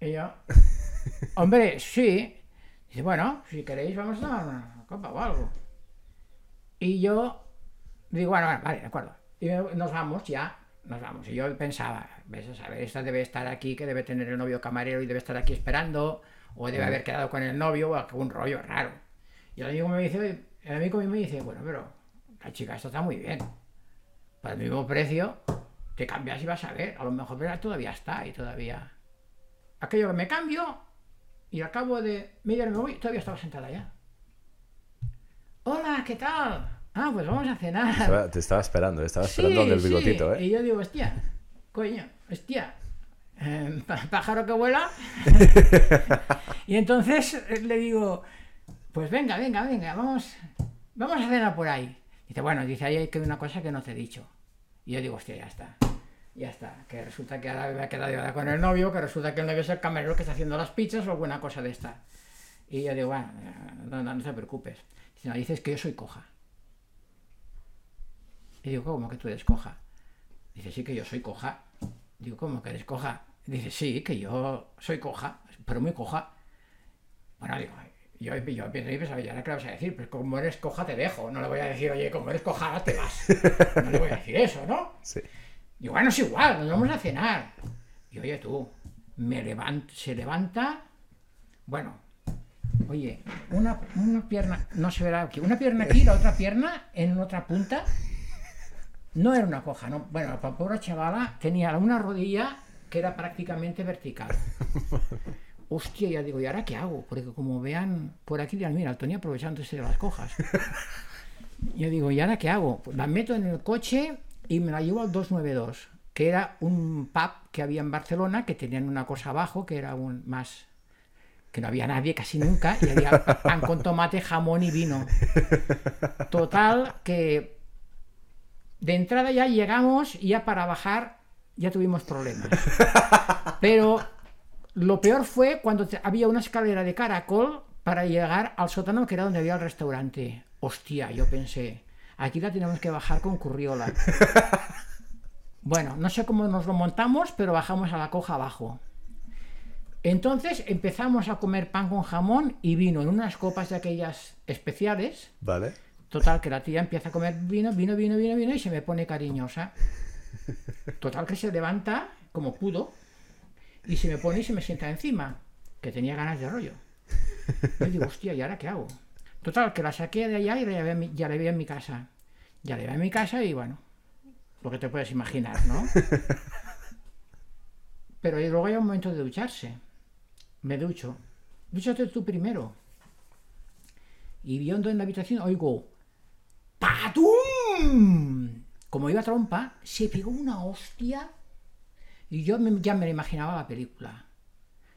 Y yo, hombre, sí. Dice, bueno, si queréis vamos a tomar una copa o algo. Y yo digo, bueno, vale, de acuerdo. Y nos vamos ya, nos vamos. Y yo pensaba, ves a saber, esta debe estar aquí, que debe tener el novio camarero y debe estar aquí esperando, o debe haber quedado con el novio, o algún rollo raro. Y el amigo me dice, el amigo me dice, bueno, pero la chica esto está muy bien. Para el mismo precio, te cambias y vas a ver. A lo mejor pero todavía está y todavía. Aquello que me cambio, y al cabo de media hora me voy, todavía estaba sentada ya. Hola, ¿qué tal? Ah, pues vamos a cenar. te estaba esperando, estaba esperando del bigotito, ¿eh? Y yo digo, hostia, coño, hostia, em, pájaro que vuela. y entonces eh, le digo, pues venga, venga, venga, vamos, vamos a cenar por ahí. Dice, bueno, dice, ahí hay que una cosa que no te he dicho. Y yo digo, hostia, ya está. Ya está. Que resulta que ahora me ha quedado con el novio, que resulta que el novio es el camarero que está haciendo las pizzas o alguna cosa de esta. Y yo digo, bueno, no, no, te preocupes. Dice, no, dices que yo soy coja. Y digo, ¿cómo que tú eres coja? Dice, sí, que yo soy coja. Digo, ¿cómo que eres coja? Dice, sí, que yo soy coja, pero muy coja. Bueno, digo, yo, yo pensaba, ¿ya qué le vas a decir? Pues como eres coja te dejo. No le voy a decir, oye, como eres coja ahora te vas. No le voy a decir eso, ¿no? Sí. Digo, bueno, es igual, nos vamos a cenar. Y oye, tú, me levanta, se levanta, bueno, oye, una, una pierna, no se verá aquí, una pierna aquí, la otra pierna en otra punta, no era una coja, no. Bueno, la pobre chavala tenía una rodilla que era prácticamente vertical. Hostia, ya digo, ¿y ahora qué hago? Porque como vean por aquí, dirán, mira, Tony aprovechándose de las cojas. Yo digo, ¿y ahora qué hago? Pues la meto en el coche y me la llevo al 292, que era un pub que había en Barcelona, que tenían una cosa abajo, que era un más que no había nadie casi nunca, y había pan con tomate, jamón y vino. Total, que de entrada ya llegamos y ya para bajar ya tuvimos problemas. Pero lo peor fue cuando había una escalera de caracol para llegar al sótano que era donde había el restaurante. Hostia, yo pensé, aquí la tenemos que bajar con curriola. Bueno, no sé cómo nos lo montamos, pero bajamos a la coja abajo. Entonces empezamos a comer pan con jamón y vino en unas copas de aquellas especiales. Vale. Total, que la tía empieza a comer vino, vino, vino, vino, vino y se me pone cariñosa. Total, que se levanta como pudo y se me pone y se me sienta encima, que tenía ganas de rollo. Y digo, hostia, ¿y ahora qué hago? Total, que la saqué de allá y ya la vi en mi casa. Ya la vi en mi casa y bueno, lo que te puedes imaginar, ¿no? Pero luego hay un momento de ducharse. Me ducho. Dúchate tú primero. Y viendo en la habitación oigo ¡Patum! Como iba trompa, se pegó una hostia y yo ya me imaginaba la película.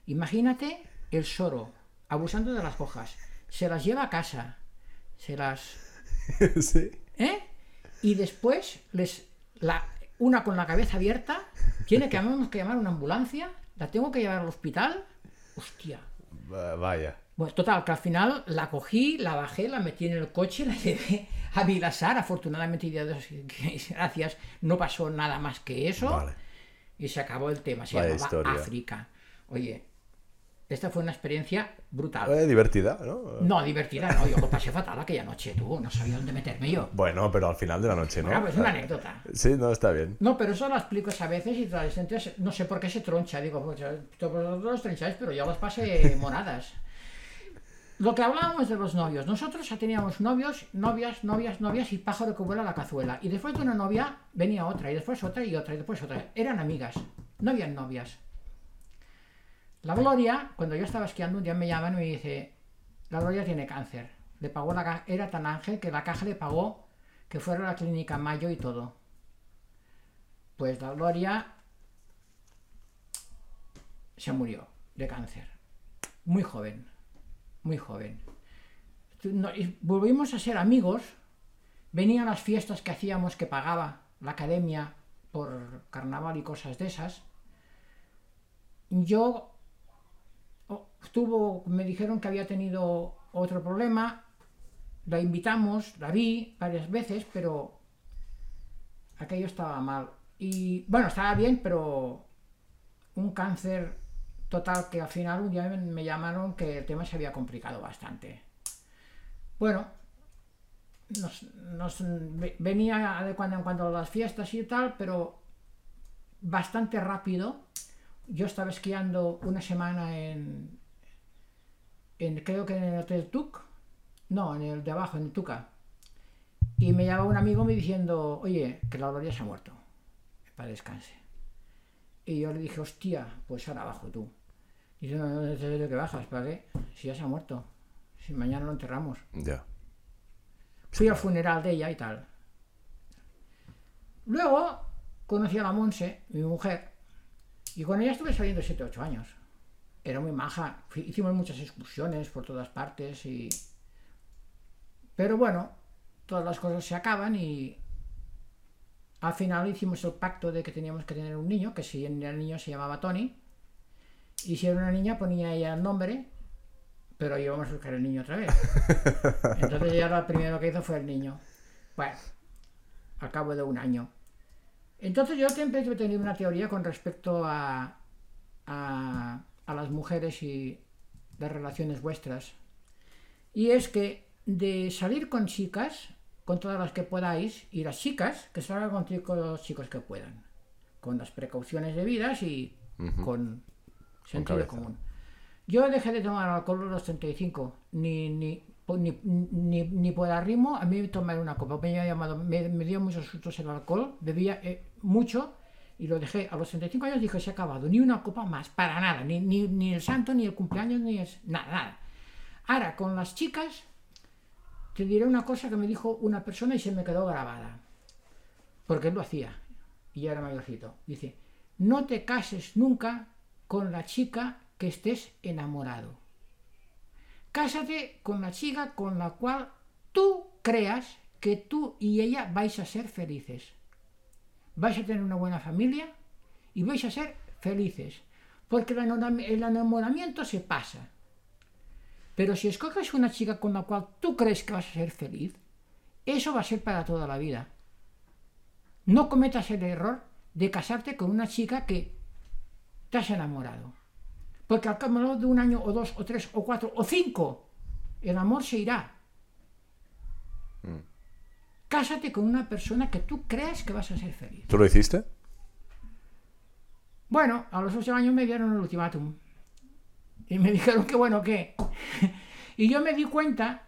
Imagínate el soro abusando de las hojas. Se las lleva a casa. Se las... Sí. ¿Eh? Y después les... La, una con la cabeza abierta. Tiene que, que llamar una ambulancia. La tengo que llevar al hospital. Hostia. Vaya. Pues total, que al final la cogí, la bajé, la metí en el coche, la llevé a Vilasar. Afortunadamente, gracias, no pasó nada más que eso. Y se acabó el tema. Se llamaba África. Oye, esta fue una experiencia brutal. Eh, divertida, ¿no? No, divertida, no. Yo lo pasé fatal aquella noche, tú. No sabía dónde meterme yo. Bueno, pero al final de la noche, ¿no? Bueno, pues una anécdota. Sí, no, está bien. No, pero eso lo explico a veces y la gente no sé por qué se troncha. Digo, pues todos los troncháis, pero yo las pasé moradas. Lo que hablábamos de los novios. Nosotros ya teníamos novios, novias, novias, novias y pájaro que vuela la cazuela. Y después de una novia venía otra, y después otra, y otra, y después otra. Eran amigas, no habían novias. La Gloria, cuando yo estaba esquiando, un día me llaman y me dice, la Gloria tiene cáncer. Le pagó la era tan ángel que la caja le pagó que fuera a la clínica Mayo y todo. Pues la Gloria se murió de cáncer. Muy joven muy joven. volvimos a ser amigos, venían las fiestas que hacíamos que pagaba la academia por carnaval y cosas de esas. Yo estuvo, me dijeron que había tenido otro problema, la invitamos, la vi varias veces, pero aquello estaba mal. Y bueno, estaba bien, pero un cáncer Total, que al final un día me llamaron que el tema se había complicado bastante. Bueno, nos, venía de cuando en cuando las fiestas y tal, pero bastante rápido. Yo estaba esquiando una semana en, en creo que en el Hotel Tuk, no, en el de abajo, en Tuca. Y me llama un amigo me diciendo, oye, que la Gloria se ha muerto, para descanse. Y yo le dije, hostia, pues ahora bajo tú. Y yo, no necesito que bajas, ¿para qué? Si ya se ha muerto. Si mañana lo enterramos. Ya. Fui al funeral de ella y tal. Luego conocí a la Monse, mi mujer, y con ella estuve saliendo 7 8 años. Era muy maja. hicimos muchas excursiones por todas partes y Pero bueno, todas las cosas se acaban y al final hicimos el pacto de que teníamos que tener un niño, que si era el niño se llamaba Tony, y si era una niña ponía ella el nombre, pero íbamos a buscar el niño otra vez. Entonces ya lo primero que hizo fue el niño. Bueno, al cabo de un año. Entonces yo siempre he tenido una teoría con respecto a, a, a las mujeres y las relaciones vuestras. Y es que de salir con chicas, con todas las que podáis, y las chicas, que salgan con los chicos que puedan, con las precauciones debidas y con sentido común. Yo dejé de tomar alcohol a los 35, ni, ni, ni, ni, ni por arrimo, a mí tomar una copa. Me, llamado, me, dio muchos sustos el alcohol, bebía eh, mucho y lo dejé. A los 35 años dije, se ha acabado, ni una copa más, para nada, ni, ni, ni el santo, ni el cumpleaños, ni es, nada, nada. Ahora, con las chicas, te diré una cosa que me dijo una persona y se me quedó grabada, porque él lo hacía, y ya era mayorcito. Dice, no te cases nunca con la chica que estés enamorado. Cásate con la chica con la cual tú creas que tú y ella vais a ser felices. Vais a tener una buena familia y vais a ser felices. Porque el enamoramiento se pasa. Pero si escoges una chica con la cual tú crees que vas a ser feliz, eso va a ser para toda la vida. No cometas el error de casarte con una chica que te has enamorado. Porque al cabo de un año o dos o tres o cuatro o cinco, el amor se irá. Mm. Cásate con una persona que tú creas que vas a ser feliz. ¿Tú lo hiciste? Bueno, a los ocho años me dieron el ultimátum. Y me dijeron que bueno, ¿qué? y yo me di cuenta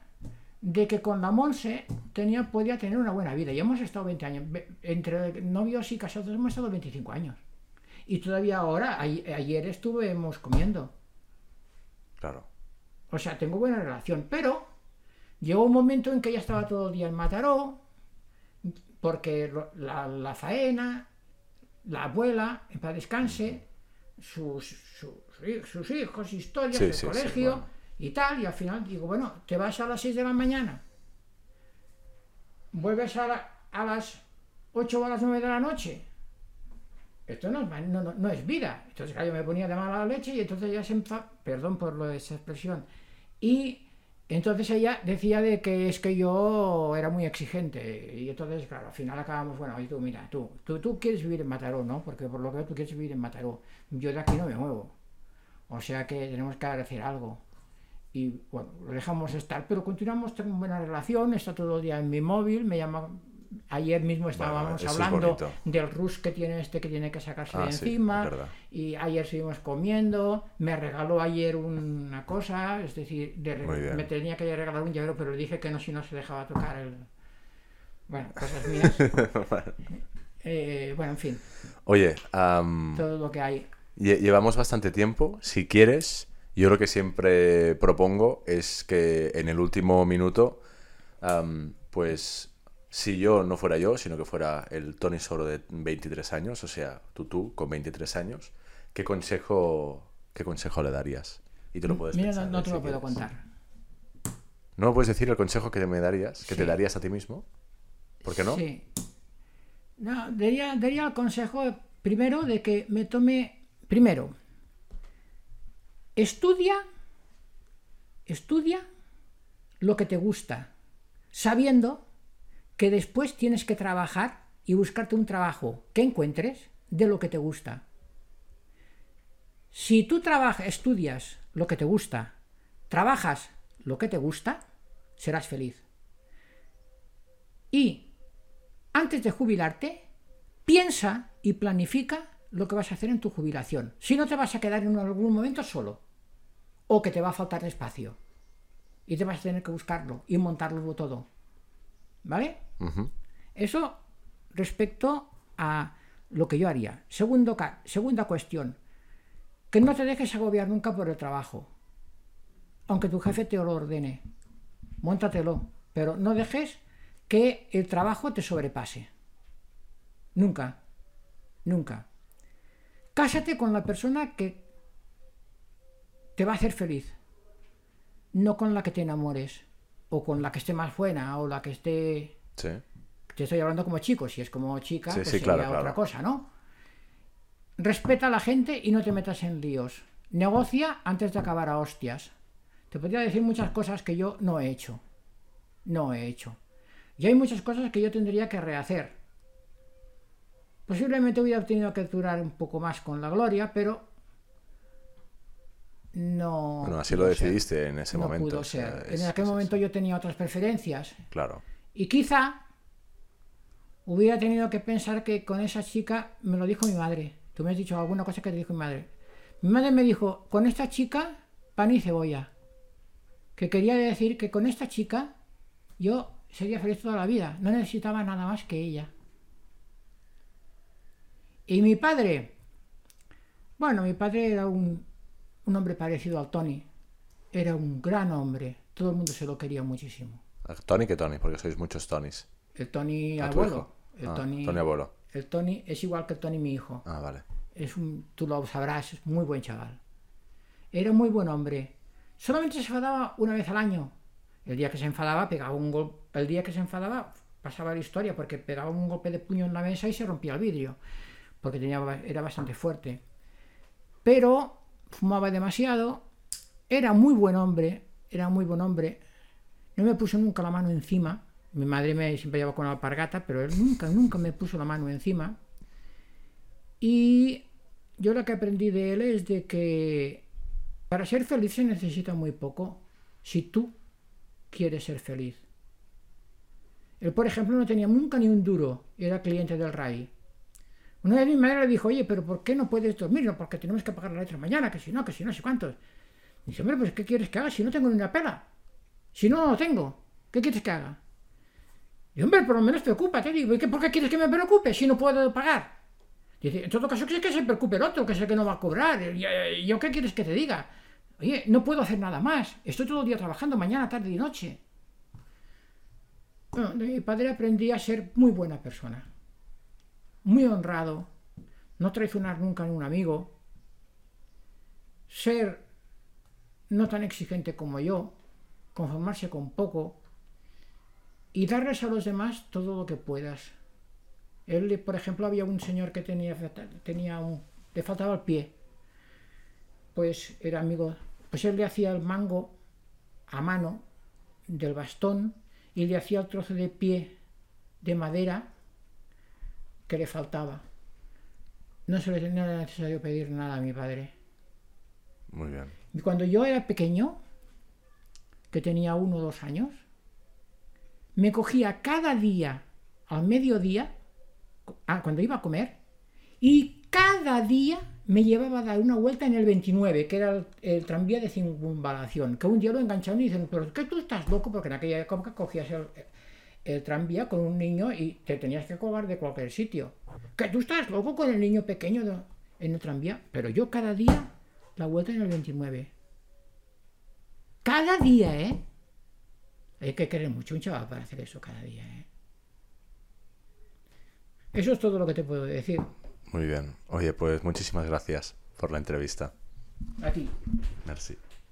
de que con la Monse tenía, podía tener una buena vida. Y hemos estado 20 años. Entre novios y casados hemos estado 25 años. Y todavía ahora, ayer estuvimos comiendo. Claro. O sea, tengo buena relación. Pero llegó un momento en que ella estaba todo el día en Mataró, porque la, faena, la abuela, en paz descanse, sus, sus, hijos, historias del colegio y tal. Y al final digo, bueno, te vas a las 6 de la mañana, vuelves a, a las 8 o a las 9 de la noche esto no, no, no, es vida. Entonces yo me ponía de mala leche y entonces ella se enfadaba, perdón por lo de esa expresión, y entonces ella decía de que es que yo era muy exigente y entonces, claro, al final acabamos, bueno, y tú, mira, tú, tú, tú quieres vivir en Mataró, ¿no? Porque por lo que tú quieres vivir en Mataró, yo de aquí no me muevo. O sea que tenemos que hacer algo. Y bueno, lo dejamos estar, pero continuamos, tengo buena relación, está todo el día en mi móvil, me llama ayer mismo estábamos hablando del rush que tiene este que tiene que sacarse de ah, encima y ayer seguimos comiendo me regaló ayer una cosa es decir me tenía que regalar un llavero pero le dije que no si no se dejaba tocar el bueno cosas mías. Eh, bueno en fin. Oye todo lo que hay llevamos bastante tiempo si quieres yo lo que siempre propongo es que en el último minuto pues si yo no fuera yo, sino que fuera el Tony Soro de 23 años, o sea, tú, tú, con 23 años, ¿qué consejo, qué consejo le darías? Y te lo puedes Mira, no, te lo puedo contar. ¿No me puedes decir el consejo que me darías, que te darías a ti mismo? ¿Por qué no? Sí. No, daría, daría el consejo primero de que me tome, primero, estudia, estudia lo que te gusta, sabiendo que después tienes que trabajar y buscarte un trabajo que encuentres de lo que te gusta. Si tú trabajas, estudias lo que te gusta, trabajas lo que te gusta, serás feliz. Y antes de jubilarte, piensa y planifica lo que vas a hacer en tu jubilación. Si no te vas a quedar en algún momento solo, o que te va a faltar espacio, y te vas a tener que buscarlo y montarlo todo. ¿Vale? Eso respecto a lo que yo haría. Segundo, segunda cuestión, que no te dejes agobiar nunca por el trabajo. Aunque tu jefe te lo ordene, montatelo, pero no dejes que el trabajo te sobrepase. Nunca, nunca. Cásate con la persona que te va a hacer feliz, no con la que te enamores o con la que esté más buena o la que esté... Sí. Te estoy hablando como chico, si es como chica, Sí, pues sí, sería claro, otra claro. cosa, ¿no? Respeta a la gente y no te metas en líos. Negocia antes de acabar a hostias. Te podría decir muchas cosas que yo no he hecho. No he hecho. Y hay muchas cosas que yo tendría que rehacer. Posiblemente hubiera tenido que durar un poco más con la gloria, pero no. Bueno, así lo ser. decidiste en ese No momento. pudo o sea, ser. es- en aquel es momento yo tenía otras preferencias. Claro. Y quizá hubiera tenido que pensar que con esa chica me lo dijo mi madre. Tú me has dicho alguna cosa que te dijo mi madre. Mi madre me dijo, con esta chica, pan y cebolla. Que quería decir que con esta chica yo sería feliz toda la vida. No necesitaba nada más que ella. Y mi padre, bueno, mi padre era un, un hombre parecido al Tony. Era un gran hombre. Todo el mundo se lo quería muchísimo. Tony que Tony, porque sois muchos Tonys. El Tony ¿A tu abuelo. El Ah, Tony, Tony abuelo. El Tony es igual que el Tony mi hijo. Ah, vale. Es un, tú lo sabrás, es muy buen chaval. Era muy buen hombre. Solamente se enfadaba una vez al año. El día que se enfadaba, pegaba un golpe. El día que se enfadaba, pasaba la historia, porque pegaba un golpe de puño en la mesa y se rompía el vidrio. Porque tenía, era bastante fuerte. Pero fumaba demasiado. Era muy buen hombre. Era muy buen hombre. No me puso nunca la mano encima. Mi madre me siempre llevaba con la alpargata, pero él nunca, nunca me puso la mano encima. Y yo lo que aprendí de él es de que para ser feliz se necesita muy poco si tú quieres ser feliz. Él, por ejemplo, no tenía nunca ni un duro era cliente del RAI. Una vez mi madre le dijo, oye, pero ¿por qué no puedes dormir? No, porque tenemos que pagar la letra mañana, que si no, que si no sé cuántos. Dice, hombre, pues ¿qué quieres que haga si no tengo ni una pela? Si no tengo, ¿qué quieres que haga? Y hombre, por lo menos preocúpate. Digo, ¿y qué, por qué quieres que me preocupe si no puedo pagar? Dice, en todo caso, que, que se preocupe el otro, que es el que no va a cobrar. ¿Y, eh, ¿Yo qué quieres que te diga? Oye, no puedo hacer nada más. Estoy todo el día trabajando, mañana, tarde y noche. Bueno, de mi padre aprendí a ser muy buena persona. Muy honrado. No traicionar nunca a un amigo. Ser no tan exigente como yo. Conformarse con poco. Y darles a los demás todo lo que puedas. Él, por ejemplo, había un señor que tenía, tenía un, le faltaba el pie. Pues era amigo, pues él le hacía el mango a mano del bastón y le hacía el trozo de pie de madera que le faltaba. No se le tenía necesario pedir nada a mi padre. Muy bien. Y cuando yo era pequeño, que tenía uno o dos años, me cogía cada día al mediodía ah, cuando iba a comer, y cada día me llevaba a dar una vuelta en el 29, que era el, el tranvía de circunvalación, que un día lo engancharon y dicen, pero que tú estás loco, porque en aquella época cogías el, el tranvía con un niño y te tenías que colgar de cualquier sitio. Que tú estás loco con el niño pequeño de- en el tranvía, pero yo cada día la vuelta en el 29. Cada día, ¿eh? Hay que querer mucho un chaval para hacer eso cada día, ¿eh? Eso es todo lo que te puedo decir. Muy bien. Oye, pues muchísimas gracias por la entrevista. A ti. Merci.